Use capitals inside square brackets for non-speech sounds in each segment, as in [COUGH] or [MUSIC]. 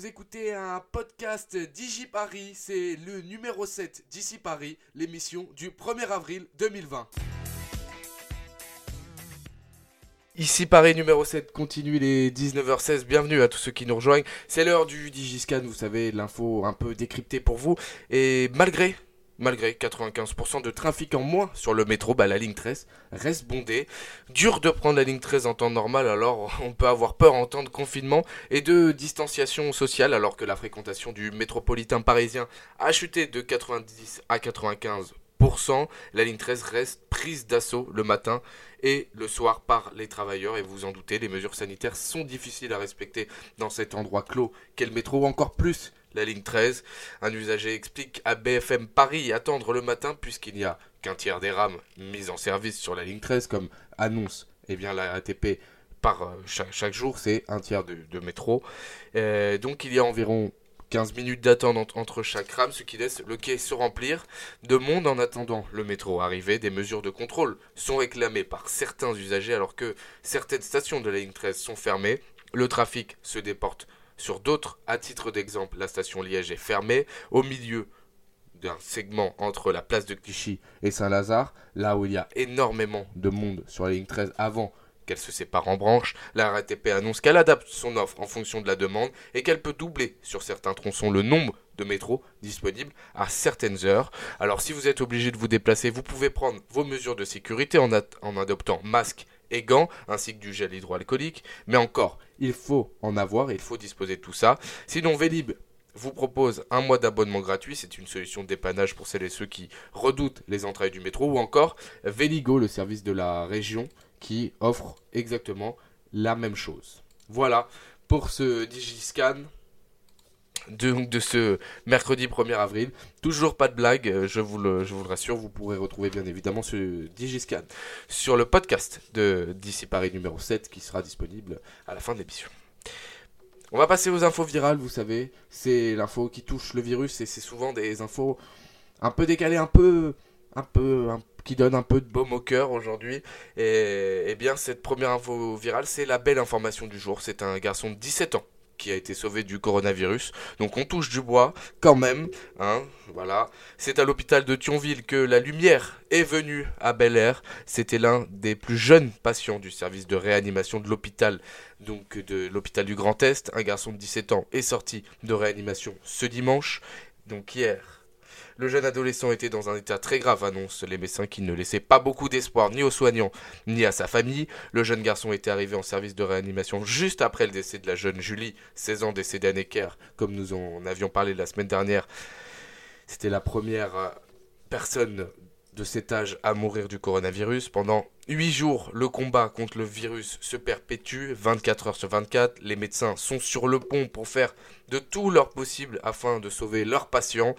Vous écoutez un podcast DigiParis, c'est le numéro 7 d'ici Paris, l'émission du 1er avril 2020. Ici Paris numéro 7 continue les 19h16. Bienvenue à tous ceux qui nous rejoignent. C'est l'heure du Digiscan, vous savez, l'info un peu décryptée pour vous. Et malgré Malgré 95% de trafic en moins sur le métro, bah, la ligne 13 reste bondée. Dur de prendre la ligne 13 en temps normal, alors [LAUGHS] on peut avoir peur en temps de confinement et de distanciation sociale, alors que la fréquentation du métropolitain parisien a chuté de 90 à 95%. La ligne 13 reste prise d'assaut le matin et le soir par les travailleurs. Et vous en doutez, les mesures sanitaires sont difficiles à respecter dans cet endroit clos qu'est le métro, encore plus la ligne 13. Un usager explique à BFM Paris attendre le matin puisqu'il n'y a qu'un tiers des rames mises en service sur la ligne 13 comme annonce eh bien, la RATP par euh, chaque, jour, c'est un tiers de, métro. Euh, donc il y a environ 15 minutes d'attente entre chaque rame, ce qui laisse le quai se remplir de monde en attendant le métro arrivé. Des mesures de contrôle sont réclamées par certains usagers alors que certaines stations de la ligne 13 sont fermées. Le trafic se déporte sur d'autres, à titre d'exemple, la station Liège est fermée. Au milieu d'un segment entre la place de Clichy et Saint-Lazare, là où il y a énormément de monde sur la ligne 13 avant qu'elle se sépare en branches, la RATP annonce qu'elle adapte son offre en fonction de la demande et qu'elle peut doubler sur certains tronçons le nombre de métros disponibles à certaines heures. Alors si vous êtes obligé de vous déplacer, vous pouvez prendre vos mesures de sécurité en, en adoptant masque et gants, ainsi que du gel hydroalcoolique. Mais encore, il faut en avoir, il faut disposer de tout ça. Sinon, Vélib vous propose un mois d'abonnement gratuit, c'est une solution de dépannage pour celles et ceux qui redoutent les entrailles du métro, ou encore Véligo, le service de la région, qui offre exactement la même chose. Voilà pour ce Digiscan de, de ce mercredi 1er avril. Toujours pas de blague, euh, je vous, le, je vous le rassure, vous pourrez retrouver bien évidemment ce Digiscan sur le podcast de d'ici Paris numéro 7 qui sera disponible à la fin de l'émission. On va passer aux infos virales, vous savez, c'est l'info qui touche le virus et c'est souvent des infos un peu décalées, un peu un peu qui donne un peu de baume au cœur aujourd'hui. Et, et bien cette première info virale, c'est la belle information du jour. C'est un garçon de 17 ans qui a été sauvé du coronavirus. Donc on touche du bois quand même. Hein, voilà. C'est à l'hôpital de Thionville que la lumière est venue à Bel Air. C'était l'un des plus jeunes patients du service de réanimation de l'hôpital, donc de l'hôpital du Grand Est. Un garçon de 17 ans est sorti de réanimation ce dimanche. Donc hier, le jeune adolescent était dans un état très grave, annoncent les médecins qui ne laissaient pas beaucoup d'espoir ni aux soignants ni à sa famille. Le jeune garçon était arrivé en service de réanimation juste après le décès de la jeune Julie, 16 ans décédée à Necker, comme nous en avions parlé la semaine dernière. C'était la première euh, personne de cet âge à mourir du coronavirus. Pendant 8 jours, le combat contre le virus se perpétue, 24 heures sur 24. Les médecins sont sur le pont pour faire de tout leur possible afin de sauver leurs patients.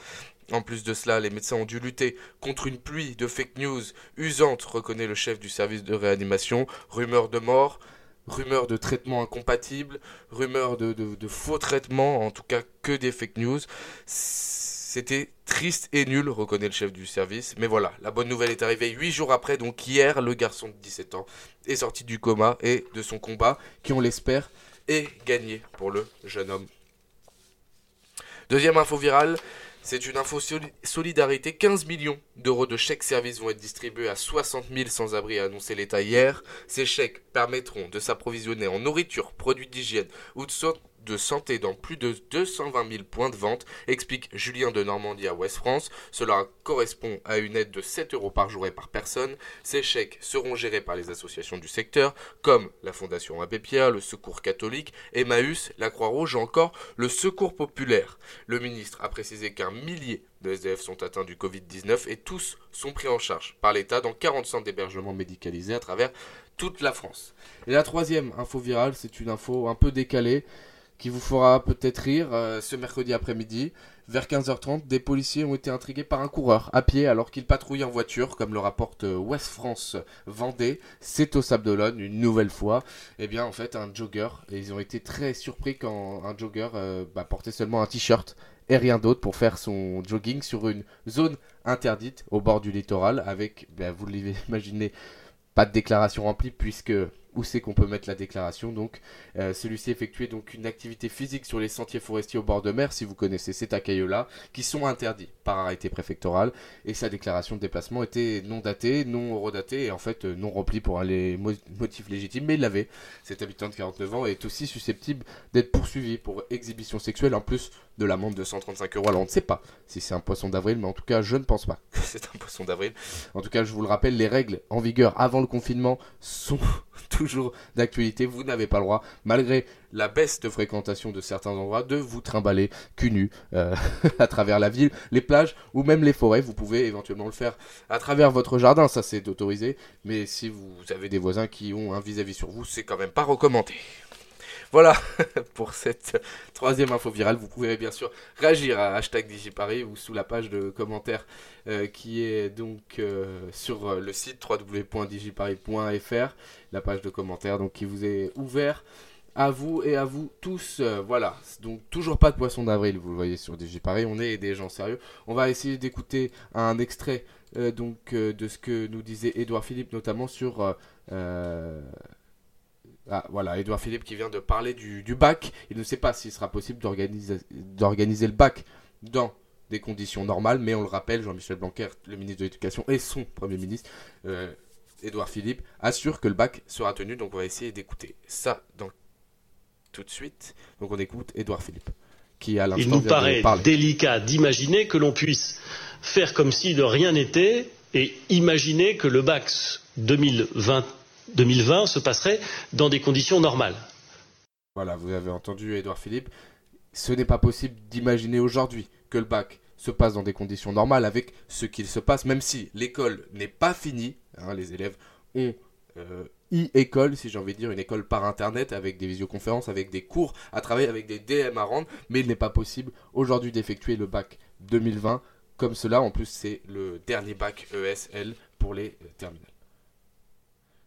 En plus de cela, les médecins ont dû lutter contre une pluie de fake news usante, reconnaît le chef du service de réanimation, rumeurs de mort, rumeurs de traitements incompatibles, rumeurs de, faux traitements, en tout cas que des fake news. C'était triste et nul, reconnaît le chef du service. Mais voilà, la bonne nouvelle est arrivée huit jours après, donc hier, le garçon de 17 ans est sorti du coma et de son combat, qui on l'espère, est gagné pour le jeune homme. Deuxième info virale, c'est une info solidarité. 15 millions d'euros de chèques services vont être distribués à 60 000 sans-abri, a annoncé l'État hier. Ces chèques permettront de s'approvisionner en nourriture, produits d'hygiène ou de de santé dans plus de 220 000 points de vente, explique Julien de Normandie à West France. Cela correspond à une aide de 7 euros par jour et par personne. Ces chèques seront gérés par les associations du secteur, comme la Fondation Abbé Pierre, le Secours catholique, Emmaüs, la Croix-Rouge ou encore le Secours populaire. Le ministre a précisé qu'un millier de SDF sont atteints du Covid-19 et tous sont pris en charge par l'État dans 40 centres d'hébergement médicalisés à travers toute la France. Et la troisième info virale, c'est une info un peu décalée qui vous fera peut-être rire euh, ce mercredi après-midi. Vers 15h30, des policiers ont été intrigués par un coureur à pied alors qu'il patrouille en voiture, comme le rapporte euh, West France Vendée. C'est au Sable une nouvelle fois. Eh bien, en fait, un jogger. Et ils ont été très surpris quand un jogger euh, bah, portait seulement un t-shirt et rien d'autre pour faire son jogging sur une zone interdite au bord du littoral avec, bah, vous l'imaginez, [LAUGHS] pas de déclaration remplie puisque où c'est qu'on peut mettre la déclaration. Donc, euh, celui-ci effectuait donc une activité physique sur les sentiers forestiers au bord de mer, si vous connaissez ces accueils-là, qui sont interdits par arrêté préfectoral. Et sa déclaration de déplacement était non datée, non redatée et en fait euh, non remplie pour les motifs légitimes. Mais il l'avait. Cet habitant de 49 ans est aussi susceptible d'être poursuivi pour exhibition sexuelle, en plus de l'amende de 135 euros. Alors on ne sait pas si c'est un poisson d'avril, mais en tout cas, je ne pense pas [LAUGHS] que c'est un poisson d'avril. En tout cas, je vous le rappelle, les règles en vigueur avant le confinement sont [LAUGHS] toujours d'actualité. Vous n'avez pas le droit, malgré la baisse de fréquentation de certains endroits, de vous trimballer cul nu euh, [LAUGHS] à travers la ville, les plages ou même les forêts. Vous pouvez éventuellement le faire à travers votre jardin, ça c'est autorisé. Mais si vous avez des voisins qui ont un vis-à-vis sur vous, c'est quand même pas recommandé. Voilà [LAUGHS] pour cette troisième info virale. Vous pouvez bien sûr réagir à hashtag DigiParis ou sous la page de commentaires euh, qui est donc euh, sur le site www.digiparis.fr, la page de commentaires donc qui vous est ouvert à vous et à vous tous. Euh, voilà, donc toujours pas de poisson d'avril, vous le voyez sur DigiParis, on est des gens sérieux. On va essayer d'écouter un extrait donc de ce que nous disait Édouard Philippe notamment sur ah, voilà, Edouard Philippe qui vient de parler du, bac. Il ne sait pas s'il sera possible d'organiser le bac dans des conditions normales, mais on le rappelle, Jean-Michel Blanquer, le ministre de l'Éducation, et son Premier ministre, euh, Édouard Philippe, assure que le bac sera tenu. Donc on va essayer d'écouter ça tout de suite. Donc on écoute Édouard Philippe. Qui, à Il nous paraît délicat d'imaginer que l'on puisse faire comme si de rien n'était et imaginer que le bac 2020 2020 se passerait dans des conditions normales. Voilà, vous avez entendu Edouard Philippe. Ce n'est pas possible d'imaginer aujourd'hui que le bac se passe dans des conditions normales avec ce qu'il se passe, même si l'école n'est pas finie. Hein, les élèves ont euh, e-école, si j'ai envie de dire, une école par internet avec des visioconférences, avec des cours à travailler, avec des DM à rendre, mais il n'est pas possible aujourd'hui d'effectuer le bac 2020 comme cela. En plus, c'est le dernier bac ESL pour les euh, terminales.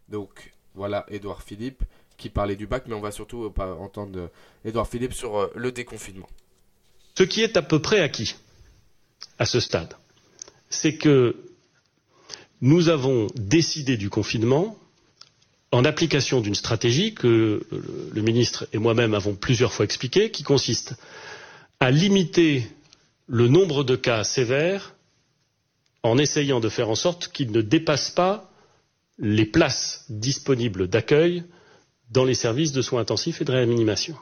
Donc voilà Édouard Philippe qui parlait du bac, mais on va surtout euh, entendre Édouard Philippe sur euh, le déconfinement. Ce qui est à peu près acquis à ce stade, c'est que nous avons décidé du confinement en application d'une stratégie que le ministre et moi-même avons plusieurs fois expliquée, qui consiste à limiter le nombre de cas sévères en essayant de faire en sorte qu'ils ne dépassent pas les places disponibles d'accueil dans les services de soins intensifs et de réanimation.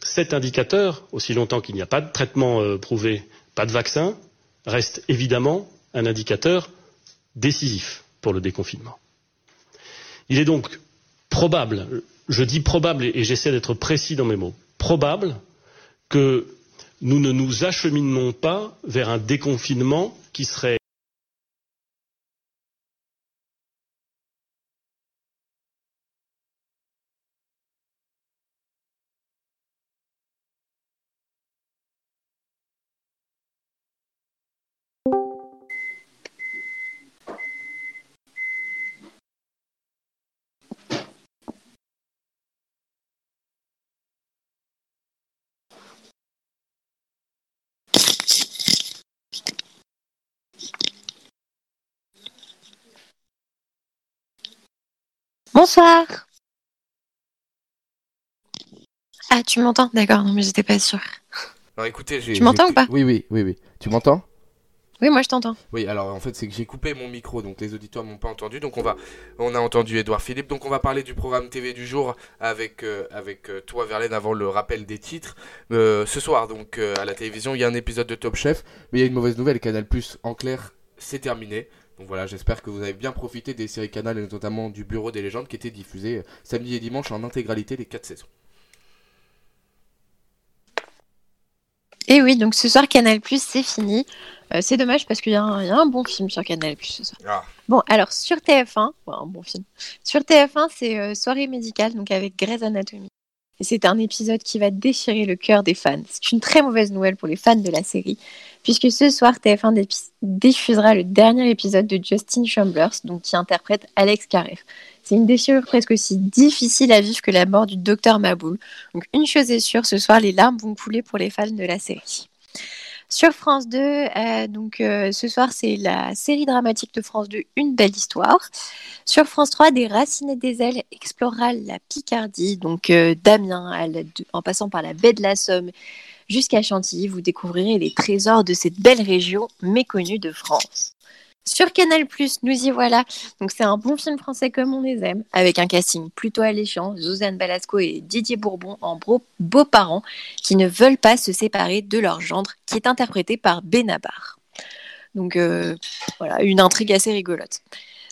Cet indicateur, aussi longtemps qu'il n'y a pas de traitement euh, prouvé, pas de vaccin, reste évidemment un indicateur décisif pour le déconfinement. Il est donc probable, je dis probable et j'essaie d'être précis dans mes mots, probable que nous ne nous acheminons pas vers un déconfinement qui serait Bonsoir. Ah, tu m'entends? D'accord, non mais j'étais pas sûre. Alors écoutez, Tu m'entends ou pas? Oui, oui, oui, oui. Tu m'entends? Oui, moi je t'entends. Oui, alors en fait, c'est que j'ai coupé mon micro, donc les auditeurs m'ont pas entendu. Donc on va, on a entendu Edouard Philippe. Donc on va parler du programme TV du jour avec euh, avec euh, toi Verlaine avant le rappel des titres. Euh, ce soir, donc à la télévision, il y a un épisode de Top Chef, mais il y a une mauvaise nouvelle. Canal Plus en clair, c'est terminé. Donc voilà, j'espère que vous avez bien profité des séries Canal et notamment du Bureau des légendes qui étaient diffusées samedi et dimanche en intégralité les 4 saisons. Et oui, donc ce soir Canal Plus c'est fini. Euh, c'est dommage parce qu'il y, a un bon film sur Canal Plus ce soir. Ah. Bon, alors sur TF1, un bon film. Sur TF1, c'est euh, Soirée médicale, donc avec Grey's Anatomy. Et c'est un épisode qui va déchirer le cœur des fans. C'est une très mauvaise nouvelle pour les fans de la série, puisque ce soir, TF1 diffusera le dernier épisode de Justin Chambers, donc qui interprète Alex Karev. C'est une déchirure presque aussi difficile à vivre que la mort du docteur Maboul. Donc une chose est sûre, ce soir, les larmes vont couler pour les fans de la série. Sur France 2, euh, donc euh, ce soir, c'est la série dramatique de France 2, Une belle histoire. Sur France 3, Des racines et des ailes explorera la Picardie, donc euh, en passant par la baie de la Somme jusqu'à Chantilly, vous découvrirez les trésors de cette belle région méconnue de France. Sur Canal+, nous y voilà. Donc c'est un bon film français comme on les aime, avec un casting plutôt alléchant, Josiane Balasco et Didier Bourbon en beaux-parents qui ne veulent pas se séparer de leur gendre, qui est interprété par Benabar. Donc euh, voilà, une intrigue assez rigolote.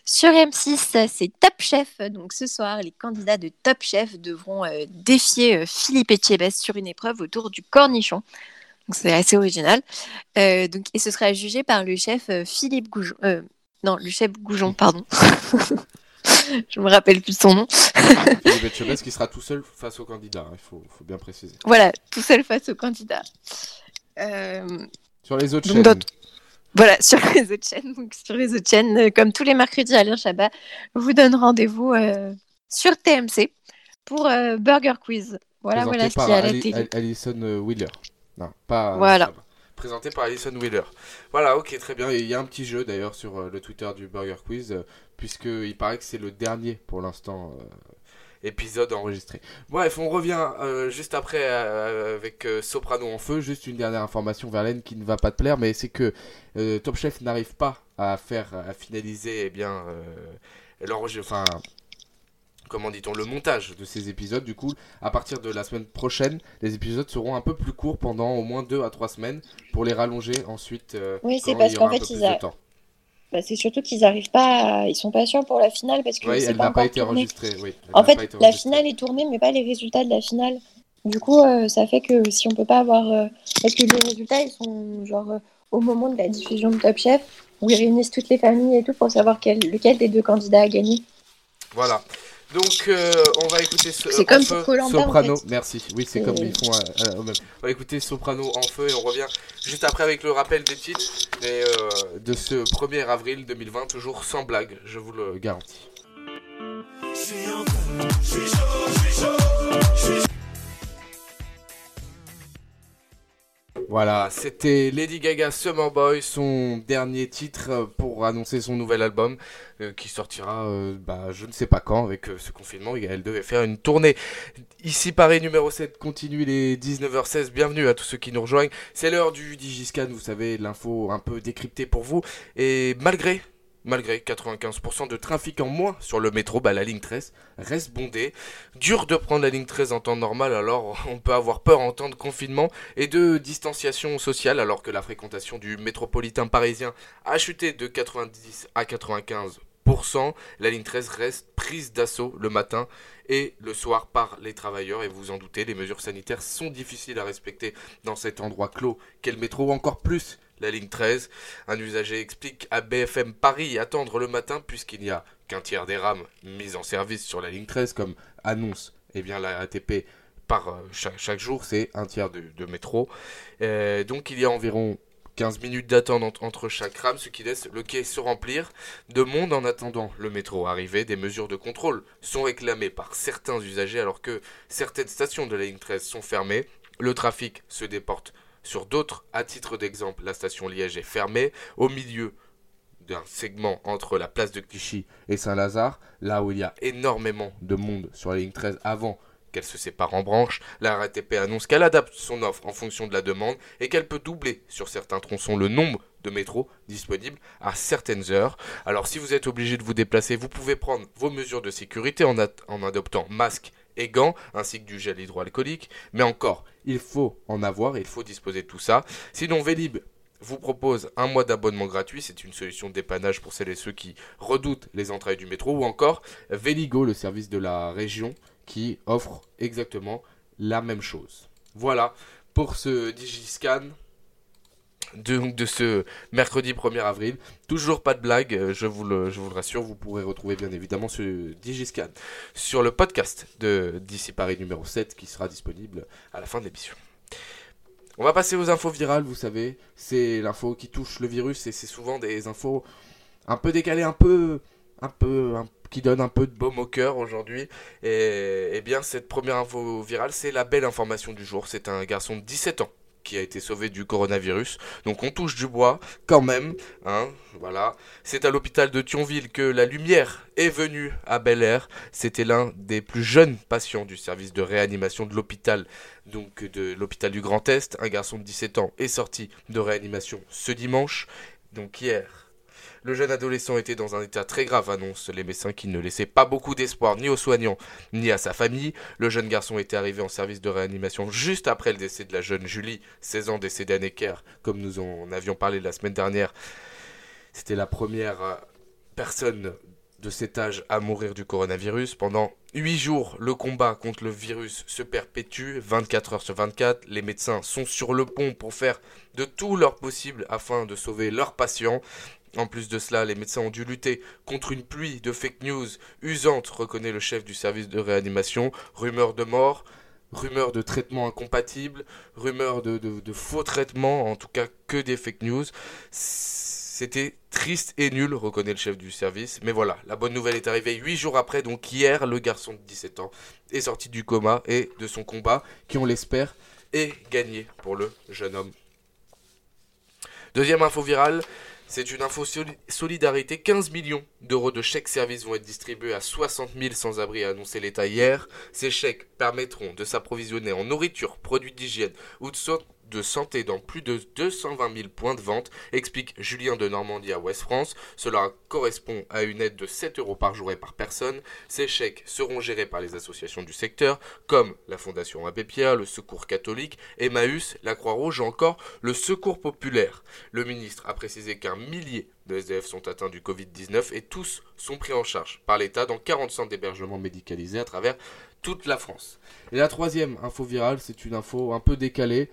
Sur M6, c'est Top Chef. Donc ce soir, les candidats de Top Chef devront euh, défier euh, Philippe Etchebest sur une épreuve autour du cornichon c'est assez original. Euh, donc, et ce sera jugé par le chef euh, Philippe Goujon. Euh, non, le chef Goujon, [LAUGHS] pardon. [LAUGHS] Je me rappelle plus de son nom. Philippe [LAUGHS] Etchebest qui sera tout seul face au candidat, hein, il faut, faut, bien préciser. Voilà, tout seul face au candidat. Sur les autres chaînes. Voilà, sur les autres chaînes. Donc, sur les autres chaînes, comme tous les mercredis, Alain Chabat vous donne rendez-vous sur TMC pour Burger Quiz. Voilà, voilà ce qu'il y a à la télé. Alison Wheeler. Non, pas. Voilà. Présenté par Alison Wheeler. Voilà, ok, très bien. Il y a un petit jeu d'ailleurs sur euh, le Twitter du Burger Quiz, euh, puisqu'il paraît que c'est le dernier pour l'instant euh, épisode enregistré. Bref, on revient juste après avec Soprano en feu. Juste une dernière information, Verlaine, qui ne va pas te plaire, mais c'est que Top Chef n'arrive pas à faire, à finaliser, eh bien, enfin, comment dit-on, le montage de ces épisodes. Du coup, à partir de la semaine prochaine, les épisodes seront un peu plus courts pendant au moins 2 à 3 semaines pour les rallonger ensuite. Euh, oui, c'est parce qu'en fait, ils a... bah, c'est surtout qu'ils n'arrivent pas, à... ils sont pas sûrs pour la finale parce que oui, elle n'a pas, été enregistrée. Oui, en fait, la finale est tournée, mais pas les résultats de la finale. Du coup, euh, ça fait que si on peut pas avoir, euh, parce que les résultats, ils sont genre au moment de la diffusion de Top Chef, où ils réunissent toutes les familles et tout pour savoir quel... lequel des deux candidats a gagné. Voilà. Donc euh, on va écouter ce, c'est comme Soprano. Merci. Oui, c'est comme ils font. Euh, euh, on va écouter Soprano en feu et on revient juste après avec le rappel des titres et, de ce 1er avril 2020, toujours sans blague, je vous le garantis. Voilà, c'était Lady Gaga Summer Boy, son dernier titre pour annoncer son nouvel album euh, qui sortira euh, bah, je ne sais pas quand avec euh, ce confinement. Elle devait faire une tournée. Ici Paris numéro 7 continue les 19h16. Bienvenue à tous ceux qui nous rejoignent. C'est l'heure du Digiscan, vous savez, l'info un peu décryptée pour vous. Et malgré Malgré 95% de trafic en moins sur le métro, bah, la ligne 13 reste bondée. Dur de prendre la ligne 13 en temps normal, alors [LAUGHS] on peut avoir peur en temps de confinement et de distanciation sociale, alors que la fréquentation du métropolitain parisien a chuté de 90 à 95%. La ligne 13 reste prise d'assaut le matin et le soir par les travailleurs. Et vous en doutez, les mesures sanitaires sont difficiles à respecter dans cet endroit clos qu'est le métro, encore plus la ligne 13. Un usager explique à BFM Paris attendre le matin puisqu'il n'y a qu'un tiers des rames mises en service sur la ligne 13 comme annonce eh bien, la RATP par euh, chaque, jour, c'est un tiers de, métro. Euh, donc il y a environ 15 minutes d'attente entre chaque rame, ce qui laisse le quai se remplir de monde en attendant le métro arrivé. Des mesures de contrôle sont réclamées par certains usagers alors que certaines stations de la ligne 13 sont fermées. Le trafic se déporte sur d'autres, à titre d'exemple, la station Liège est fermée au milieu d'un segment entre la place de Clichy et Saint-Lazare, là où il y a énormément de monde sur la ligne 13 avant qu'elle se sépare en branches, la RATP annonce qu'elle adapte son offre en fonction de la demande et qu'elle peut doubler sur certains tronçons le nombre de métros disponibles à certaines heures. Alors si vous êtes obligé de vous déplacer, vous pouvez prendre vos mesures de sécurité en, adoptant masque et gants, ainsi que du gel hydroalcoolique. Mais encore, il faut en avoir, il faut disposer de tout ça. Sinon, Vélib vous propose un mois d'abonnement gratuit, c'est une solution dépannage pour celles et ceux qui redoutent les entrailles du métro, ou encore Véligo, le service de la région, qui offre exactement la même chose. Voilà pour ce Digiscan de, de ce mercredi 1er avril. Toujours pas de blague, euh, je vous, le, je vous le rassure, vous pourrez retrouver bien évidemment ce Digiscan sur le podcast de d'ici Paris numéro 7 qui sera disponible à la fin de l'émission. On va passer aux infos virales, vous savez, c'est l'info qui touche le virus et c'est souvent des infos un peu décalées, un peu, un peu, qui donne un peu de baume au cœur aujourd'hui. Et, et, bien cette première info virale, c'est la belle information du jour. C'est un garçon de 17 ans qui a été sauvé du coronavirus. Donc on touche du bois quand même. Hein, voilà. C'est à l'hôpital de Thionville que la lumière est venue à Bel Air. C'était l'un des plus jeunes patients du service de réanimation de l'hôpital, donc de l'hôpital du Grand Est. Un garçon de 17 ans est sorti de réanimation ce dimanche. Donc hier, le jeune adolescent était dans un état très grave, annoncent les médecins qui ne laissaient pas beaucoup d'espoir ni aux soignants ni à sa famille. Le jeune garçon était arrivé en service de réanimation juste après le décès de la jeune Julie, 16 ans décédée à Necker, comme nous en avions parlé la semaine dernière. C'était la première euh, personne de cet âge à mourir du coronavirus. Pendant 8 jours, le combat contre le virus se perpétue, 24 heures sur 24. Les médecins sont sur le pont pour faire de tout leur possible afin de sauver leurs patients. En plus de cela, les médecins ont dû lutter contre une pluie de fake news usante, reconnaît le chef du service de réanimation, rumeurs de mort, rumeurs de traitements incompatibles, rumeurs de, faux traitements, en tout cas que des fake news. C'était triste et nul, reconnaît le chef du service. Mais voilà, la bonne nouvelle est arrivée huit jours après, donc hier, le garçon de 17 ans est sorti du coma et de son combat, qui on l'espère, est gagné pour le jeune homme. Deuxième info virale, c'est une info solidarité. 15 millions d'euros de chèques services vont être distribués à 60 000 sans-abri, a annoncé l'État hier. Ces chèques permettront de s'approvisionner en nourriture, produits d'hygiène ou de de santé dans plus de 220 000 points de vente, explique Julien de Normandie à Ouest France. Cela correspond à une aide de 7 euros par jour et par personne. Ces chèques seront gérés par les associations du secteur, comme la Fondation Abbé Pierre, le Secours catholique, Emmaüs, la Croix-Rouge ou encore le Secours populaire. Le ministre a précisé qu'un millier de SDF sont atteints du Covid-19 et tous sont pris en charge par l'État dans 40 centres d'hébergement médicalisés à travers toute la France. Et la troisième info virale, c'est une info un peu décalée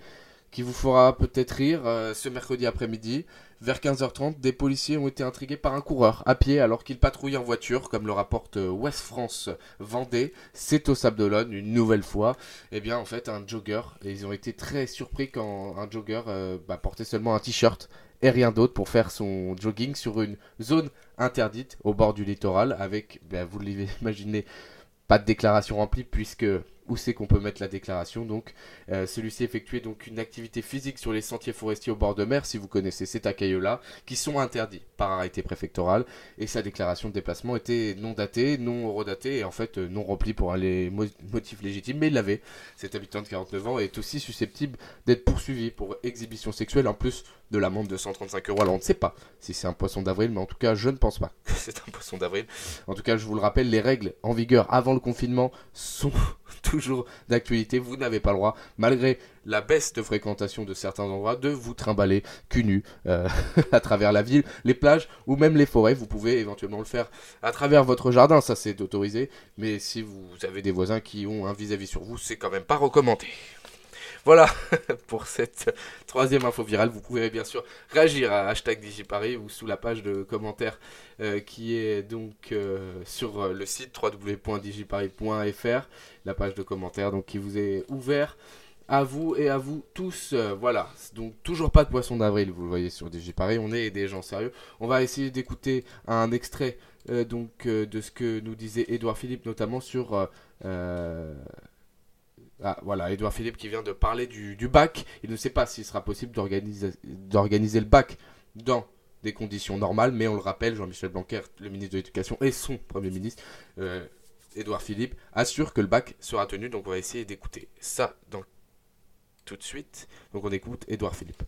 qui vous fera peut-être rire euh, ce mercredi après-midi. Vers 15h30, des policiers ont été intrigués par un coureur à pied alors qu'il patrouille en voiture, comme le rapporte euh, West France Vendée. C'est au Sable une nouvelle fois. Eh bien, en fait, un jogger. Et ils ont été très surpris quand un jogger euh, bah, portait seulement un t-shirt et rien d'autre pour faire son jogging sur une zone interdite au bord du littoral avec, bah, vous l'imaginez, [LAUGHS] pas de déclaration remplie puisque où c'est qu'on peut mettre la déclaration. Donc, euh, celui-ci effectuait donc une activité physique sur les sentiers forestiers au bord de mer, si vous connaissez ces accueils-là, qui sont interdits par arrêté préfectoral. Et sa déclaration de déplacement était non datée, non redatée et en fait euh, non remplie pour les motifs légitimes. Mais il l'avait. Cet habitant de 49 ans est aussi susceptible d'être poursuivi pour exhibition sexuelle, en plus de l'amende de 135 euros. Alors on ne sait pas si c'est un poisson d'avril, mais en tout cas, je ne pense pas [LAUGHS] que c'est un poisson d'avril. En tout cas, je vous le rappelle, les règles en vigueur avant le confinement sont [LAUGHS] toujours d'actualité. Vous n'avez pas le droit, malgré la baisse de fréquentation de certains endroits, de vous trimballer cul nu euh, [LAUGHS] à travers la ville, les plages ou même les forêts. Vous pouvez éventuellement le faire à travers votre jardin, ça c'est autorisé. Mais si vous avez des voisins qui ont un vis-à-vis -vis sur vous, c'est quand même pas recommandé. Voilà [LAUGHS] pour cette troisième info virale. Vous pouvez bien sûr réagir à hashtag DigiParis ou sous la page de commentaires euh, qui est donc euh, sur le site www.digiparis.fr, la page de commentaires donc qui vous est ouvert à vous et à vous tous. Euh, voilà, donc toujours pas de poisson d'avril, vous le voyez sur DigiParis, on est des gens sérieux. On va essayer d'écouter un extrait donc de ce que nous disait Édouard Philippe notamment sur ah, voilà, Edouard Philippe qui vient de parler du, bac. Il ne sait pas s'il sera possible d'organiser le bac dans des conditions normales, mais on le rappelle, Jean-Michel Blanquer, le ministre de l'Éducation, et son Premier ministre, euh, Édouard Philippe, assure que le bac sera tenu. Donc on va essayer d'écouter ça dans... tout de suite. Donc on écoute Édouard Philippe.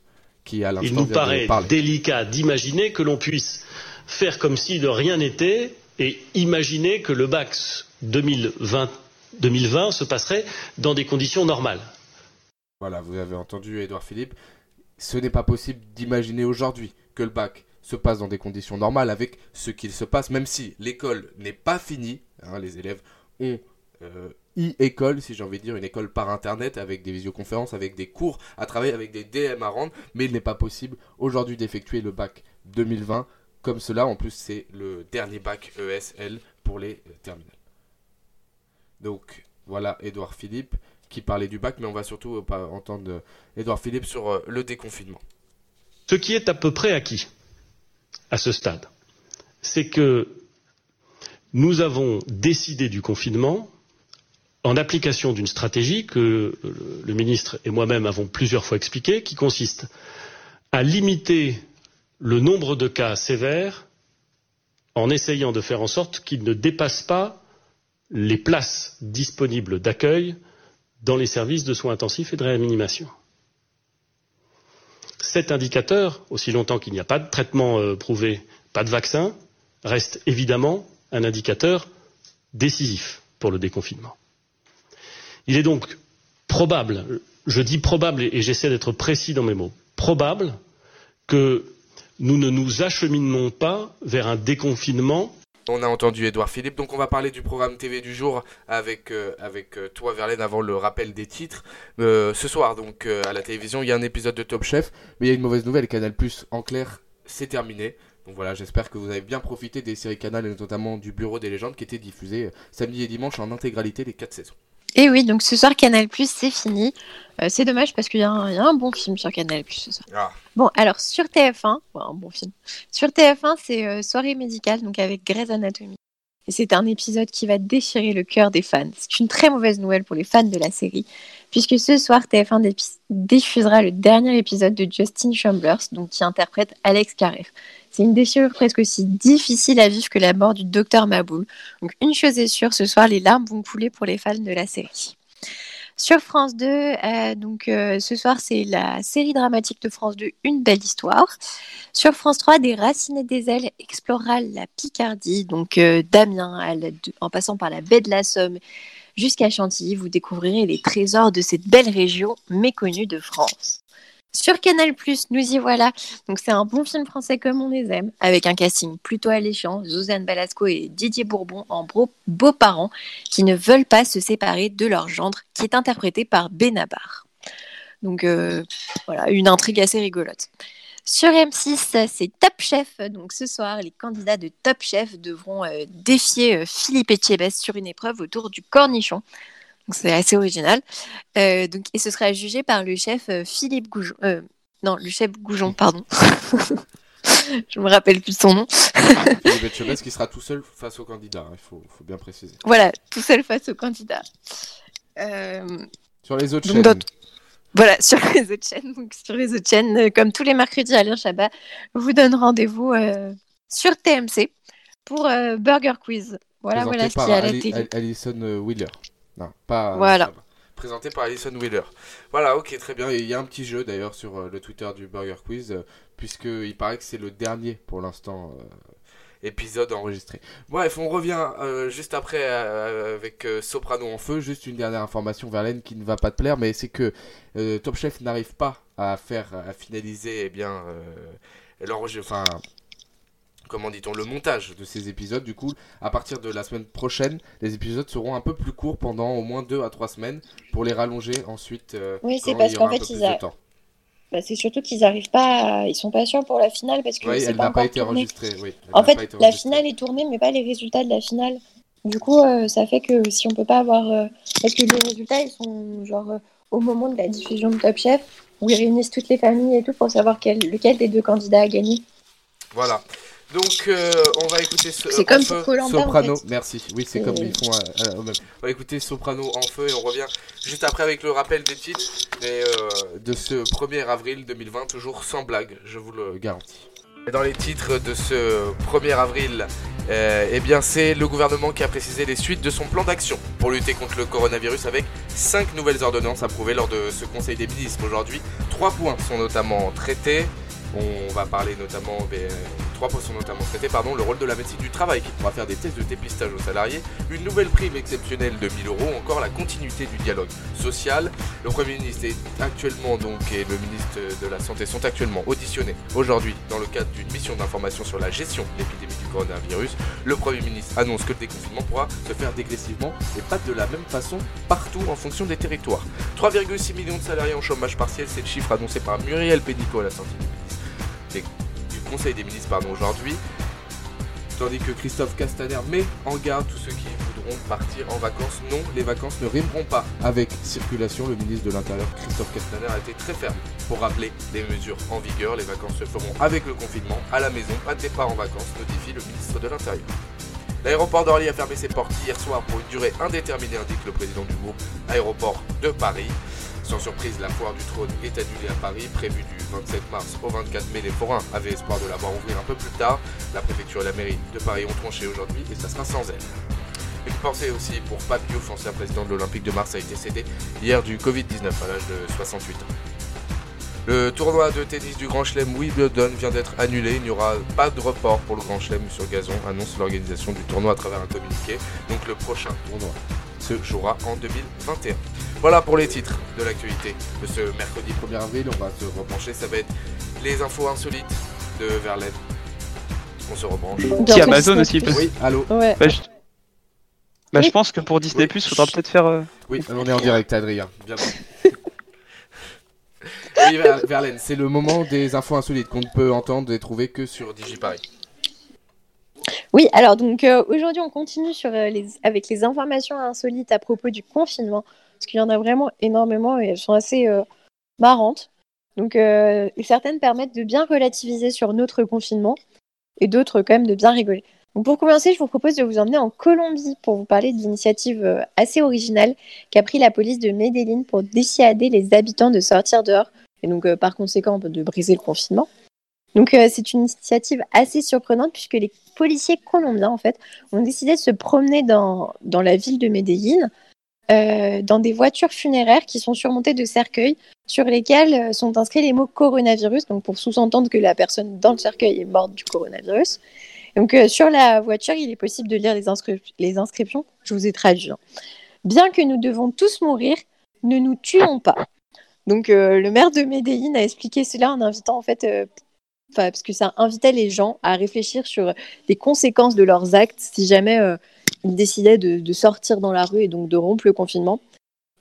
Qui à Il nous paraît délicat d'imaginer que l'on puisse faire comme si de rien n'était et imaginer que le bac 2020 2020 se passerait dans des conditions normales. Voilà, vous avez entendu Edouard Philippe. Ce n'est pas possible d'imaginer aujourd'hui que le bac se passe dans des conditions normales avec ce qu'il se passe, même si l'école n'est pas finie. Hein, les élèves ont euh, e-école, si j'ai envie de dire, une école par internet avec des visioconférences, avec des cours à travailler, avec des DM à rendre, mais il n'est pas possible aujourd'hui d'effectuer le bac 2020 comme cela. En plus, c'est le dernier bac ESL pour les euh, terminales. Donc voilà Edouard Philippe qui parlait du bac, mais on va surtout euh, entendre Edouard Philippe sur euh, le déconfinement. Ce qui est à peu près acquis à ce stade, c'est que nous avons décidé du confinement en application d'une stratégie que le ministre et moi-même avons plusieurs fois expliquée, qui consiste à limiter le nombre de cas sévères en essayant de faire en sorte qu'ils ne dépassent pas les places disponibles d'accueil dans les services de soins intensifs et de réanimation. Cet indicateur, aussi longtemps qu'il n'y a pas de traitement euh, prouvé, pas de vaccin, reste évidemment un indicateur décisif pour le déconfinement. Il est donc probable, je dis probable et j'essaie d'être précis dans mes mots, probable que nous ne nous acheminons pas vers un déconfinement on a entendu Edouard Philippe, donc on va parler du programme TV du jour avec, euh, euh, toi Verlaine avant le rappel des titres. Euh, ce soir donc à la télévision il y a un épisode de Top Chef, mais il y a une mauvaise nouvelle, Canal Plus en clair c'est terminé. Donc voilà, j'espère que vous avez bien profité des séries Canal et notamment du Bureau des légendes qui étaient diffusées samedi et dimanche en intégralité les 4 saisons. Et oui, donc ce soir, Canal Plus, c'est fini. Euh, c'est dommage parce qu'il y, a un bon film sur Canal Plus ce soir. Ah. Bon, alors sur TF1, un bon film. Sur TF1, c'est euh, Soirée médicale, donc avec Grey's Anatomy. Et c'est un épisode qui va déchirer le cœur des fans. C'est une très mauvaise nouvelle pour les fans de la série, puisque ce soir, TF1 diffusera le dernier épisode de Justin Chambers, donc qui interprète Alex Karev. C'est une déchirure presque aussi difficile à vivre que la mort du docteur Maboul. Donc une chose est sûre, ce soir les larmes vont couler pour les fans de la série. Sur France 2, euh, donc euh, ce soir c'est la série dramatique de France 2, Une belle histoire. Sur France 3, des racines et des ailes explorera la Picardie, donc euh, Damien, en passant par la baie de la Somme jusqu'à Chantilly, vous découvrirez les trésors de cette belle région méconnue de France. Sur Canal+, nous y voilà. Donc c'est un bon film français comme on les aime, avec un casting plutôt alléchant, Josiane Balasco et Didier Bourbon en beaux-parents qui ne veulent pas se séparer de leur gendre, qui est interprété par Benabar. Donc euh, voilà, une intrigue assez rigolote. Sur M6, c'est Top Chef. Donc ce soir, les candidats de Top Chef devront euh, défier euh, Philippe Etchebest sur une épreuve autour du cornichon c'est assez original. Euh, donc, et ce sera jugé par le chef euh, Philippe Goujon. Euh, non, le chef Goujon, pardon. [LAUGHS] Je me rappelle plus de son nom. Philippe [LAUGHS] Etchebest qui sera tout seul face au candidat, hein, il faut, faut, bien préciser. Voilà, tout seul face au candidat. Sur les autres chaînes. Voilà, [LAUGHS] sur les autres chaînes. Donc, sur les autres chaînes, comme tous les mercredis, Alain Chabat vous donne rendez-vous sur TMC pour Burger Quiz. Voilà, voilà ce qu'il y a à la télé. Alison Wheeler. Non, pas. Voilà. Présenté par Alison Wheeler. Voilà, ok, très bien. Il y a un petit jeu d'ailleurs sur euh, le Twitter du Burger Quiz, euh, puisqu'il paraît que c'est le dernier pour l'instant euh, épisode enregistré. Bref, on revient juste après avec Soprano en feu. Juste une dernière information, Verlaine, qui ne va pas te plaire, mais c'est que Top Chef n'arrive pas à faire, à finaliser, eh bien, enfin, comment dit-on, le montage de ces épisodes. Du coup, à partir de la semaine prochaine, les épisodes seront un peu plus courts pendant au moins 2 à 3 semaines pour les rallonger ensuite. Euh, oui, c'est parce qu'en fait, ils a... Bah, c'est surtout qu'ils n'arrivent pas, à... ils sont pas sûrs pour la finale parce que oui, elle n'a pas été enregistrée. en fait, la finale est tournée, mais pas les résultats de la finale. Du coup, euh, ça fait que si on peut pas avoir, euh, parce que les résultats, ils sont genre au moment de la diffusion de Top Chef, où ils réunissent toutes les familles et tout pour savoir quel... lequel des deux candidats a gagné. Voilà. Donc, euh, on va écouter ce, C'est comme pour Colanta, Soprano. Merci. Oui, c'est comme ils font. Euh, euh, on va écouter Soprano en feu et on revient juste après avec le rappel des titres et, de ce 1er avril 2020, toujours sans blague, je vous le garantis. Dans les titres de ce 1er avril, eh bien c'est le gouvernement qui a précisé les suites de son plan d'action pour lutter contre le coronavirus avec 5 nouvelles ordonnances approuvées lors de ce Conseil des ministres. Aujourd'hui, 3 points sont notamment traités. On va parler notamment, ben, trois points sont notamment traités, pardon, le rôle de la médecine du travail qui pourra faire des tests de dépistage aux salariés, une nouvelle prime exceptionnelle de 1000 euros, encore la continuité du dialogue social. Le Premier ministre est actuellement donc et le ministre de la Santé sont actuellement auditionnés aujourd'hui dans le cadre d'une mission d'information sur la gestion de l'épidémie du coronavirus. Le Premier ministre annonce que le déconfinement pourra se faire dégressivement et pas de la même façon partout en fonction des territoires. 3,6 millions de salariés en chômage partiel, c'est le chiffre annoncé par Muriel Pénicaud à la sortie du Conseil des ministres pardon, aujourd'hui. Tandis que Christophe Castaner met en garde tous ceux qui voudront partir en vacances. Non, les vacances ne rimeront pas avec circulation. Le ministre de l'Intérieur, Christophe Castaner, a été très ferme pour rappeler les mesures en vigueur. Les vacances se feront avec le confinement, à la maison, pas de départ en vacances, notifie le ministre de l'Intérieur. L'aéroport d'Orly a fermé ses portes hier soir pour une durée indéterminée, indique le président du groupe Aéroport de Paris. Sans surprise, la foire du trône est annulée à Paris, prévue du 27 mars au 24 mai. Les forains avaient espoir de la voir ouvrir un peu plus tard. La préfecture et la mairie de Paris ont tranché aujourd'hui et ça sera sans elle. Une pensée aussi pour Pat Diouf, ancien président de l'Olympique de Marseille, décédé hier du Covid-19 à l'âge de 68 ans. Le tournoi de tennis du Grand Chelem Wimbledon vient d'être annulé. Il n'y aura pas de report pour le Grand Chelem sur gazon, annonce l'organisation du tournoi à travers un communiqué. Donc le prochain tournoi se jouera en 2021. Voilà pour les titres de l'actualité de ce mercredi 1er avril. On va se repencher. Ça va être les infos insolites de Verlaine. On se rebranche. Qui Amazon aussi. Oui, allô. Ouais. Bah, je... Bah, je pense que pour Disney Plus, il faudra peut-être faire. Euh, oui, on est en direct, Adrien. Bien [LAUGHS] oui, Verlaine, c'est le moment des infos insolites qu'on ne peut entendre et trouver que sur DigiParis. Oui, alors donc euh, aujourd'hui on continue sur, euh, les, avec les informations insolites à propos du confinement, parce qu'il y en a vraiment énormément et elles sont assez euh, marrantes. Donc certaines permettent de bien relativiser sur notre confinement et d'autres quand même de bien rigoler. Donc pour commencer, je vous propose de vous emmener en Colombie pour vous parler de l'initiative assez originale qu'a pris la police de Medellín pour dissuader les habitants de sortir dehors et donc par conséquent de briser le confinement. Donc c'est une initiative assez surprenante puisque les policiers colombiens en fait ont décidé de se promener dans, dans la ville de Medellín euh, dans des voitures funéraires qui sont surmontées de cercueils sur lesquels euh, sont inscrits les mots coronavirus, donc pour sous-entendre que la personne dans le cercueil est morte du coronavirus. Donc sur la voiture, il est possible de lire les, inscriptions. Je vous ai traduit. Hein. Bien que nous devons tous mourir, ne nous tuons pas. Donc le maire de Medellín a expliqué cela en invitant en fait parce que ça invitait les gens à réfléchir sur les conséquences de leurs actes si jamais euh, ils décidaient de, sortir dans la rue et donc de rompre le confinement.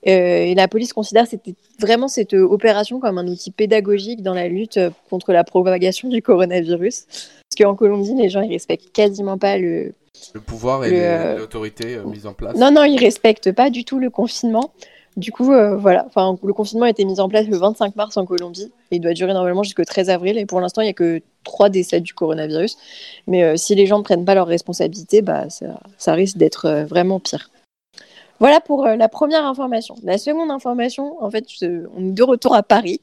Euh, et la police considère c'était vraiment cette opération comme un outil pédagogique dans la lutte contre la propagation du coronavirus. Parce qu'en Colombie, les gens ils respectent quasiment pas le, le pouvoir et euh, l'autorité mise en place. Non, non, ils respectent pas du tout le confinement. Du coup, euh, voilà. Enfin, le confinement a été mis en place le 25 mars en Colombie et il doit durer normalement jusqu'au 13 avril. Et pour l'instant, il n'y a que trois décès du coronavirus. Mais euh, si les gens ne prennent pas leurs responsabilités, bah, ça, risque d'être euh, vraiment pire. Voilà pour la première information. La seconde information, en fait, on est de retour à Paris.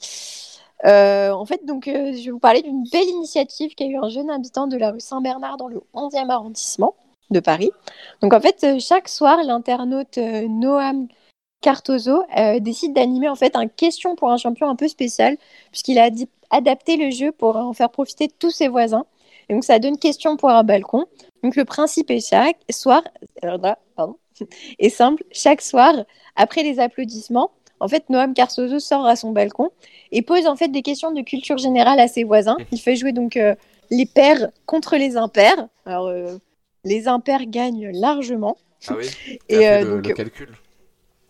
en fait, donc, je vais vous parler d'une belle initiative qu'a eu un jeune habitant de la rue Saint-Bernard dans le 11e arrondissement de Paris. Donc, en fait, chaque soir, l'internaute Noam Cartozo euh, décide d'animer en fait un question pour un champion un peu spécial, puisqu'il a adapté le jeu pour en faire profiter tous ses voisins. Et donc ça donne question pour un balcon. Donc le principe est chaque soir, pardon, [LAUGHS] est simple. Chaque soir, après les applaudissements, en fait Noam Cartozo sort à son balcon et pose en fait des questions de culture générale à ses voisins. Il fait jouer donc euh, les pairs contre les impairs. Alors euh, les impairs gagnent largement. Ah oui. Et le, le calcul.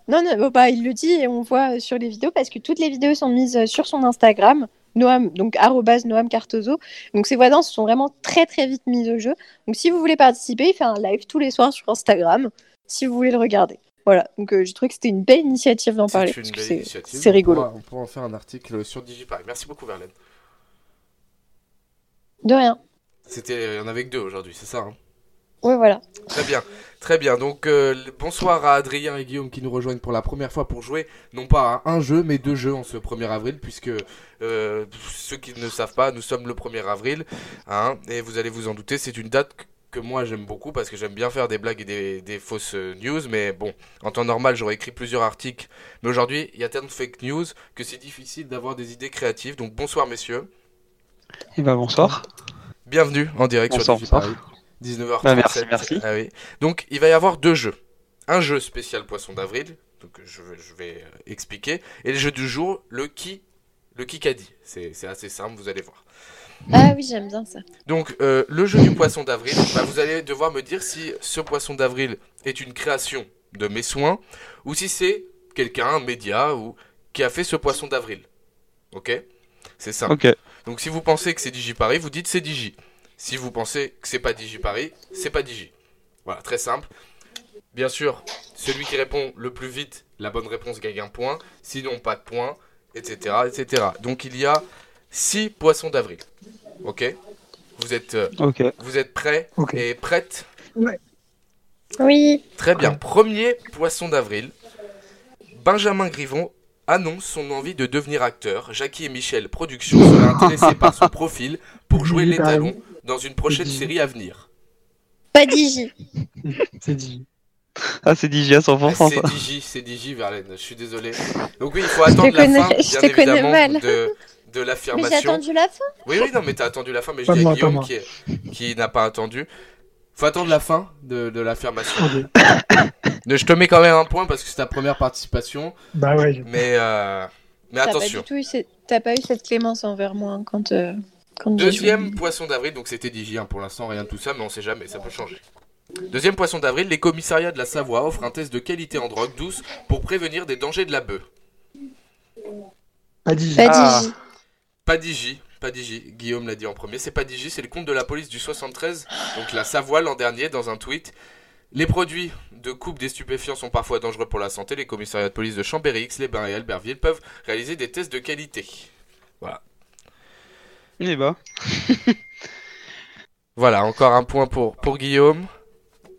Non, non bah, il le dit et on voit sur les vidéos parce que toutes les vidéos sont mises sur son Instagram, Noam, donc Noam Cartozo. Donc ses voisins se sont vraiment très très vite mis au jeu. Donc si vous voulez participer, il fait un live tous les soirs sur Instagram si vous voulez le regarder. Voilà, donc euh, j'ai trouvé que c'était une belle initiative d'en parler. C'est rigolo. On pourra, en faire un article sur DigiParis. Merci beaucoup, Verlaine. De rien. C'était, il y en avait que deux aujourd'hui, c'est ça hein? Oui, voilà. Très bien, très bien. Donc, euh, bonsoir à Adrien et Guillaume qui nous rejoignent pour la première fois pour jouer, non pas à un jeu, mais deux jeux en ce 1er avril, puisque euh, ceux qui ne savent pas, nous sommes le 1er avril, hein, et vous allez vous en douter, c'est une date que moi j'aime beaucoup parce que j'aime bien faire des blagues et des, des, fausses news, mais bon, en temps normal j'aurais écrit plusieurs articles, mais aujourd'hui il y a tellement de fake news que c'est difficile d'avoir des idées créatives. Donc bonsoir messieurs. Et eh ben bonsoir. Bienvenue en direct sur Paris. 19h37. Bah, merci, merci. Ah oui. Donc il va y avoir deux jeux. Un jeu spécial Poisson d'avril, donc je, je, vais euh, expliquer. Et le jeu du jour, le qui, le dit. C'est assez simple, vous allez voir. Ah oui, j'aime bien ça. Donc euh, le jeu du Poisson d'avril, bah, vous allez devoir me dire si ce Poisson d'avril est une création de mes soins ou si c'est quelqu'un, un média ou qui a fait ce Poisson d'avril. Ok? C'est ça. Ok. Donc si vous pensez que c'est DigiParis, vous dites c'est Digi. Si vous pensez que c'est pas DigiParis, c'est pas Digi. Voilà, très simple. Bien sûr, celui qui répond le plus vite, la bonne réponse gagne un point. Sinon, pas de point, etc., etc. Donc il y a 6 poissons d'avril. Ok? Vous êtes, euh, vous êtes prêts et prêtes? Ouais. Oui. Très bien. Premier poisson d'avril. Benjamin Grivon annonce son envie de devenir acteur. Jackie et Michel Productions seraient intéressés par son [LAUGHS] profil pour jouer les talons dans une prochaine série à venir. Pas Digi. [LAUGHS] c'est Digi. Ah, c'est Digi à 100%. Ah, c'est Digi, c'est Digi, Verlaine. Je suis désolé. Donc oui, il faut attendre la fin, bien évidemment, de, de l'affirmation. Mais j'ai attendu la fin. Oui, oui, non, mais t'as attendu la fin, mais je dis à Guillaume qui, qui n'a pas attendu. Faut attendre la fin de, de l'affirmation. [COUGHS] je te mets quand même un point parce que c'est ta première participation. Bah ouais. Mais, euh, mais attention. T'as pas, eu cette clémence envers moi hein, quand, euh, quand Deuxième poisson d'avril, donc c'était Digi hein, pour l'instant, rien de tout ça, mais on sait jamais, ça peut changer. Deuxième poisson d'avril, les commissariats de la Savoie offrent un test de qualité en drogue douce pour prévenir des dangers de la bœuf. Pas Digi. Pas Digi. Ah. Pas Digi. Pas Digi, Guillaume l'a dit en premier, c'est pas Digi, c'est le compte de la police du 73, donc la Savoie l'an dernier, dans un tweet. Les produits de coupe des stupéfiants sont parfois dangereux pour la santé. Les commissariats de police de Chambéry, X-les-Bains et Albertville peuvent réaliser des tests de qualité. Voilà. [LAUGHS] Voilà, encore un point pour, pour Guillaume.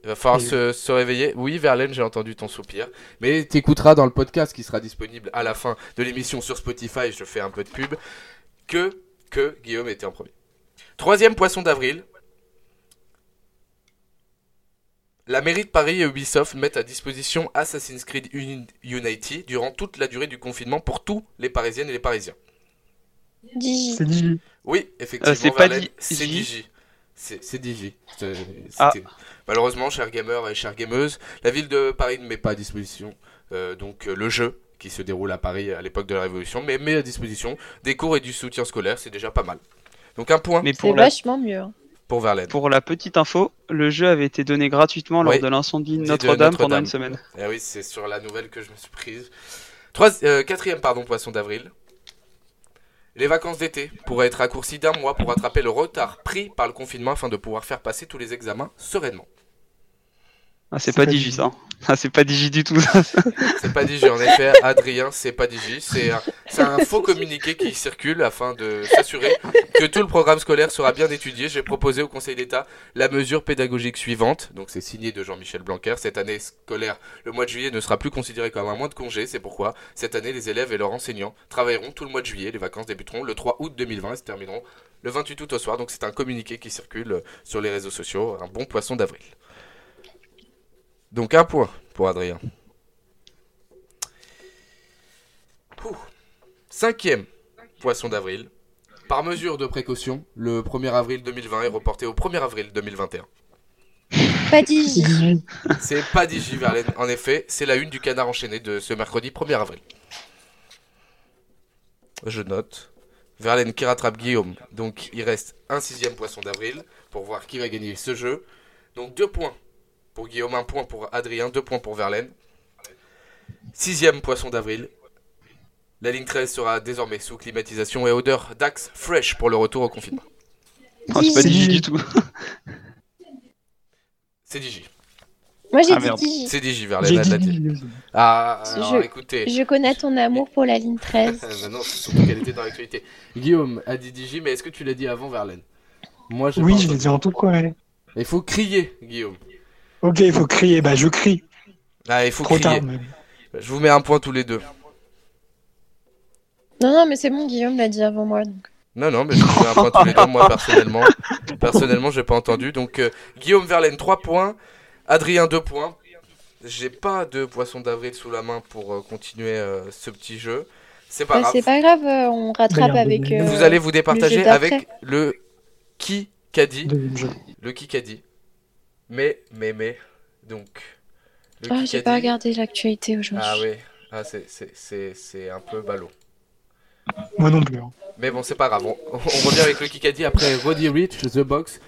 Il va falloir se, se, réveiller. Oui, Verlaine, j'ai entendu ton soupir. Mais t'écouteras dans le podcast qui sera disponible à la fin de l'émission sur Spotify. Je fais un peu de pub. Que que Guillaume était en premier. Troisième poisson d'avril. La mairie de Paris et Ubisoft mettent à disposition Assassin's Creed Unity durant toute la durée du confinement pour tous les Parisiennes et les Parisiens. Digi. C'est Digi. Oui, effectivement. Euh, c'est pas C'est Digi. C'est Digi. Ah. Malheureusement, chers gamers et chers gameuses, la ville de Paris ne met pas à disposition euh, donc euh, le jeu qui se déroule à Paris à l'époque de la Révolution, mais met à disposition des cours et du soutien scolaire, c'est déjà pas mal. Donc un point. C'est vachement mieux. Hein. Pour Verlaine. Pour la petite info, le jeu avait été donné gratuitement lors de l'incendie de Notre-Dame pendant une semaine. Eh oui, c'est sur la nouvelle que je me suis prise. Trois... Euh, quatrième pardon, poisson d'avril. Les vacances d'été pourraient être raccourcies d'un mois pour rattraper le retard pris par le confinement afin de pouvoir faire passer tous les examens sereinement. Ah, c'est pas Digi ça. [LAUGHS] Ah, c'est pas Digi du tout. [LAUGHS] c'est pas Digi en effet, Adrien, c'est pas Digi. C'est un, un, faux communiqué qui circule afin de s'assurer que tout le programme scolaire sera bien étudié. J'ai proposé au Conseil d'État la mesure pédagogique suivante. Donc c'est signé de Jean-Michel Blanquer. Cette année scolaire, le mois de juillet ne sera plus considéré comme un mois de congé. C'est pourquoi cette année, les élèves et leurs enseignants travailleront tout le mois de juillet. Les vacances débuteront le 3 août 2020 et se termineront le 28 août au soir. Donc c'est un communiqué qui circule sur les réseaux sociaux. Un bon poisson d'avril. Donc un point pour Adrien. Cinquième poisson d'avril. Par mesure de précaution, le 1er avril 2020 est reporté au 1er avril 2021. Pas Digi. C'est pas Digi, Verlaine. En effet, c'est la une du canard enchaîné de ce mercredi 1er avril. Je note. Verlaine qui rattrape Guillaume. Donc il reste un sixième poisson d'avril pour voir qui va gagner ce jeu. Donc deux points pour Guillaume, un point pour Adrien, deux points pour Verlaine. Sixième poisson d'avril. La ligne 13 sera désormais sous climatisation et odeur d'axe fresh pour le retour au confinement. Oh, c'est pas Digi du tout. [LAUGHS] C'est Digi. Moi j'ai ah, dit Digi. C'est Digi, Verlaine. Ah, alors, je, écoutez. Je connais ton amour pour la ligne 13. [LAUGHS] non, c'est surtout qu'elle était dans l'actualité. Guillaume a dit Digi, mais est-ce que tu l'as dit avant Verlaine? Moi, Oui, je l'ai dit en tout premier. Il faut crier, Guillaume. Ok, il faut crier. Bah, je crie. Ah, il faut crier. Je vous mets un point tous les deux. Non, non, mais c'est bon, Guillaume l'a dit avant moi. Donc. Non, non, mais je vous mets un point tous les deux, moi, personnellement. Personnellement, j'ai pas entendu. Donc, euh, Guillaume Verlaine, 3 points. Adrien, 2 points. J'ai pas de poisson d'avril sous la main pour euh, continuer euh, ce petit jeu. C'est pas bah, grave. C'est pas grave, on rattrape avec. vous allez vous départager avec le qui qu'a dit. Le qui qu'a dit. Mais, mais, mais, donc. Ah, j'ai pas regardé l'actualité aujourd'hui. Ah oui, ah, c'est un peu ballot. Moi non plus. Hein. Mais bon, c'est pas grave. On, revient avec le Kikadi après Roddy Rich, The Box.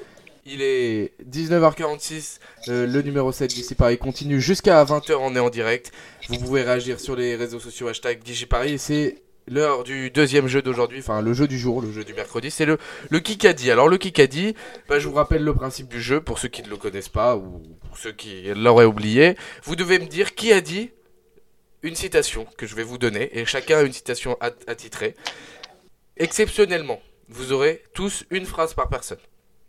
Il est 19h46, euh, le numéro 7 d'ici Paris continue jusqu'à 20h, on est en direct. Vous pouvez réagir sur les réseaux sociaux hashtag DigiParis. C'est l'heure du deuxième jeu d'aujourd'hui, enfin le jeu du jour, le jeu du mercredi, c'est le, le Kikadi. Alors le Kikadi, bah, je vous rappelle le principe du jeu pour ceux qui ne le connaissent pas ou pour ceux qui l'auraient oublié. Vous devez me dire qui a dit une citation que je vais vous donner et chacun a une citation attitrée. Exceptionnellement, vous aurez tous une phrase par personne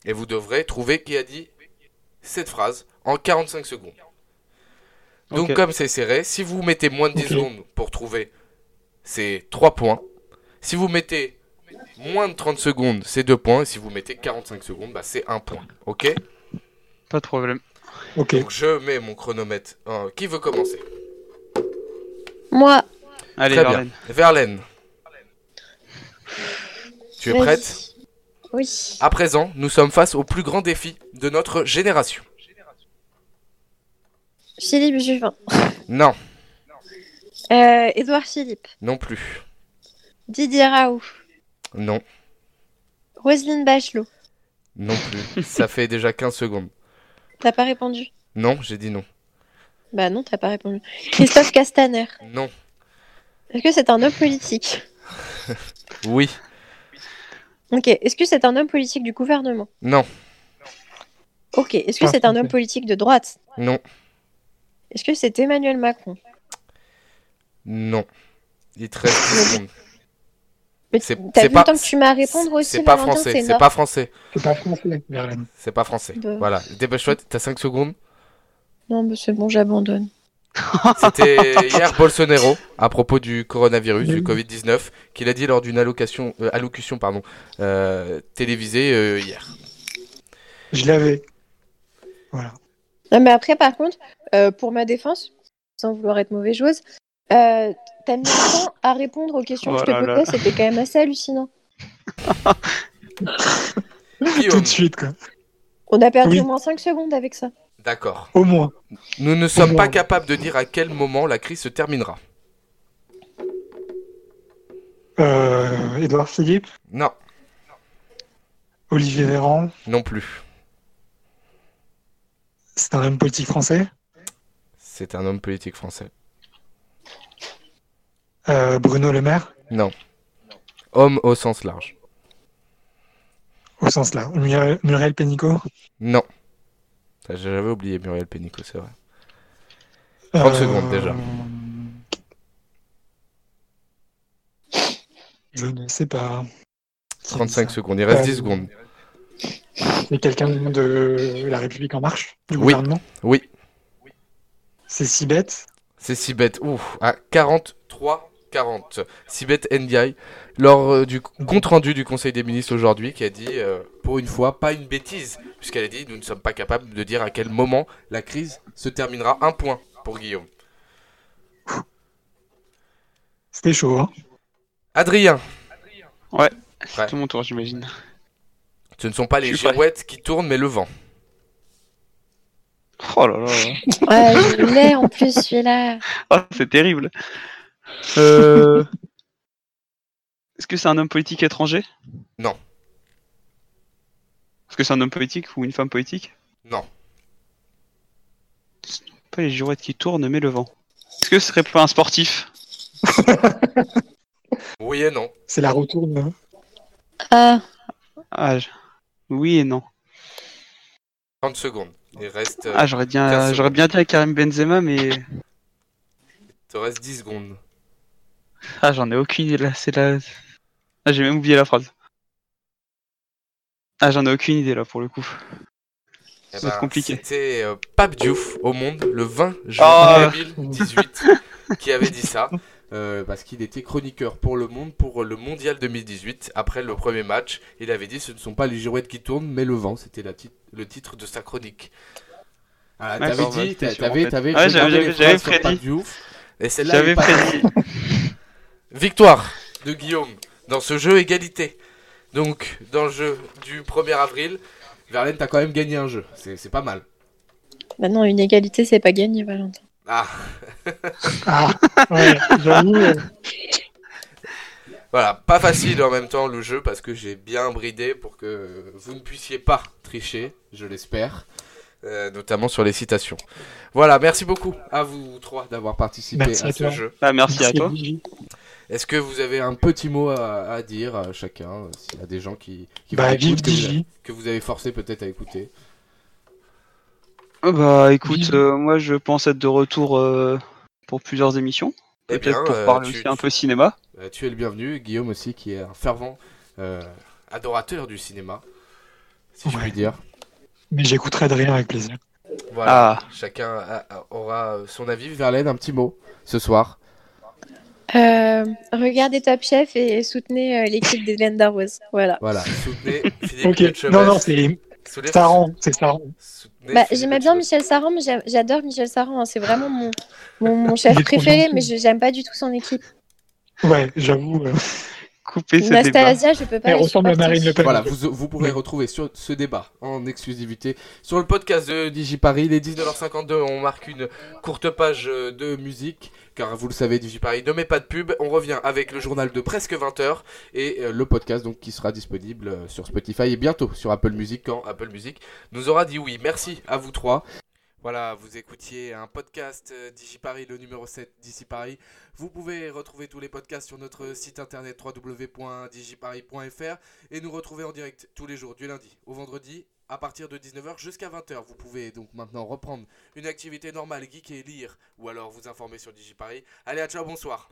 et vous devrez trouver qui a dit cette phrase en 45 secondes. Donc comme c'est serré, si vous mettez moins de 10 secondes pour trouver, c'est 3 points. Si vous mettez moins de 30 secondes, c'est 2 points. Et si vous mettez 45 secondes, bah, c'est 1 point. Ok? Pas de problème. Ok. Donc je mets mon chronomètre. Euh, qui veut commencer? Moi. Allez, Verlaine. Verlaine. Tu es prête? Oui. À présent, nous sommes face au plus grand défi de notre génération. Philippe Juvin. Non. Euh, Édouard Philippe. Non plus. Didier Raoult. Non. Roselyne Bachelot. Non plus. Ça [LAUGHS] fait déjà 15 secondes. T'as pas répondu? Non, j'ai dit non. Bah non, t'as pas répondu. Christophe Castaner. Non. Est-ce que c'est un homme politique? [LAUGHS] Oui. Ok. Est-ce que c'est un homme politique du gouvernement? Non. Ok. Est-ce que c'est un homme politique de droite? Non. Est-ce que c'est Emmanuel Macron? Non. Il te reste 10 secondes. T'as vu le temps que tu m'as à répondre aussi C'est pas français, c'est pas français. C'est pas français, Verlaine. C'est pas français. Voilà, dépêche-toi, t'as 5 secondes. Non, mais c'est bon, j'abandonne. [LAUGHS] C'était hier Bolsonaro, à propos du coronavirus, du Covid-19, qu'il a dit lors d'une allocation, euh, allocution pardon, euh, télévisée euh, hier. Je l'avais. Voilà. Non, mais après, par contre, pour ma défense, sans vouloir être mauvaise joueuse, t'as mis un temps à répondre aux questions que je te posais, c'était quand même assez hallucinant. Tout de suite, quoi. On a perdu au moins 5 secondes avec ça. D'accord. Au moins. Nous ne sommes pas capables de dire à quel moment la crise se terminera. Euh, Édouard Philippe Non. Olivier Véran Non plus. C'est un homme politique français? C'est un homme politique français. Euh, Bruno Le Maire Non. Homme au sens large. Au sens large. Muriel Pénicaud Non. J'avais oublié Muriel Pénicaud, c'est vrai. 30 euh, secondes déjà. Je ne sais pas. 35 secondes, il reste 10 euh, secondes. C'est quelqu'un de La République En Marche Du gouvernement Oui. C'est si bête C'est si bête. Ouf, à 43 40. Sibeth Ndiaye, lors euh, du compte rendu du Conseil des ministres aujourd'hui, qui a dit, euh, pour une fois, pas une bêtise, puisqu'elle a dit nous ne sommes pas capables de dire à quel moment la crise se terminera. Un point pour Guillaume. C'était chaud, hein Adrien. Ouais, c'est tout mon tour, j'imagine. Ce ne sont pas les girouettes qui tournent, mais le vent. Oh là là. ouais, je l'ai en plus, celui-là. Oh, c'est terrible. Euh... Est-ce que c'est un homme politique étranger? Non. Est-ce que c'est un homme politique ou une femme politique? Non. Pas les girouettes qui tournent, mais le vent. Est-ce que ce serait pas un sportif? [LAUGHS] Oui et non. C'est la retourne. Hein. Ah. ah oui et non. 30 secondes. Il reste. Ah, j'aurais bien, j'aurais bien dit à Karim Benzema, mais. Il te reste 10 secondes. Ah, j'en ai aucune idée là, c'est là. Ah, j'ai même oublié la phrase. Ah, j'en ai aucune idée là pour le coup. Eh c'est ben, compliqué. C'était euh, Pape Diouf au monde le 20 juin 2018 qui avait dit ça. Euh, parce qu'il était chroniqueur pour le monde pour le mondial 2018. Après le premier match, il avait dit ce ne sont pas les girouettes qui tournent, mais le vent. C'était le titre de sa chronique. Ah, t'avais dit, t'avais, t'avais, ouais, j'avais prédit. Et celle-là, j'avais prédit. Victoire de Guillaume dans ce jeu égalité. Donc, dans le jeu du 1er avril, Verlaine, t'as quand même gagné un jeu. C'est pas mal. Bah non, une égalité, c'est pas gagné, Valentin. Ah, ah [LAUGHS] ouais, Voilà, pas facile en même temps le jeu parce que j'ai bien bridé pour que vous ne puissiez pas tricher, je l'espère. Euh, notamment sur les citations. Voilà, merci beaucoup à vous trois d'avoir participé à, ce jeu. Ah, merci, à toi. Est-ce que vous avez un petit mot à, dire à chacun, euh, s'il y a des gens qui, bah, vous que, vous avez, forcé peut-être à écouter ah Bah écoute, euh, moi je pense être de retour pour plusieurs émissions. Eh peut-être pour parler aussi un peu cinéma. tu es le bienvenu, Guillaume aussi qui est un fervent adorateur du cinéma, si je puis dire. Mais j'écouterai de rien avec plaisir. Voilà, ah. chacun aura son avis. Verlaine, un petit mot ce soir. Euh, regardez Top Chef et soutenez euh, l'équipe des Rose. Voilà. Voilà, soutenez [LAUGHS] Philippe Non, non, c'est Saran. C'est Saran. Bah, J'aimais bien Michel Saran, mais j'adore Michel Saran. Hein. C'est vraiment mon, mon, [LAUGHS] chef préféré, mais j'aime pas du tout son équipe. Ouais, j'avoue. Euh... Couper ce débat. je peux pas. Elle ressemble à Marine Le Pen. Voilà, vous, vous pourrez retrouver sur ce débat en exclusivité sur le podcast de DigiParis. Il est 19h52, on marque une courte page de musique car vous le savez, DigiParis ne met pas de pub. On revient avec le journal de presque 20h et euh, le podcast donc qui sera disponible euh, sur Spotify et bientôt sur Apple Music quand Apple Music nous aura dit oui. Merci à vous trois. Voilà, vous écoutiez un podcast euh, DigiParis, le numéro 7 d'ici Paris. Vous pouvez retrouver tous les podcasts sur notre site internet www.digiparis.fr et nous retrouver en direct tous les jours du lundi au vendredi à partir de 19h jusqu'à 20h. Vous pouvez donc maintenant reprendre une activité normale, geek et lire, ou alors vous informer sur DigiParis. Allez, à ciao, bonsoir.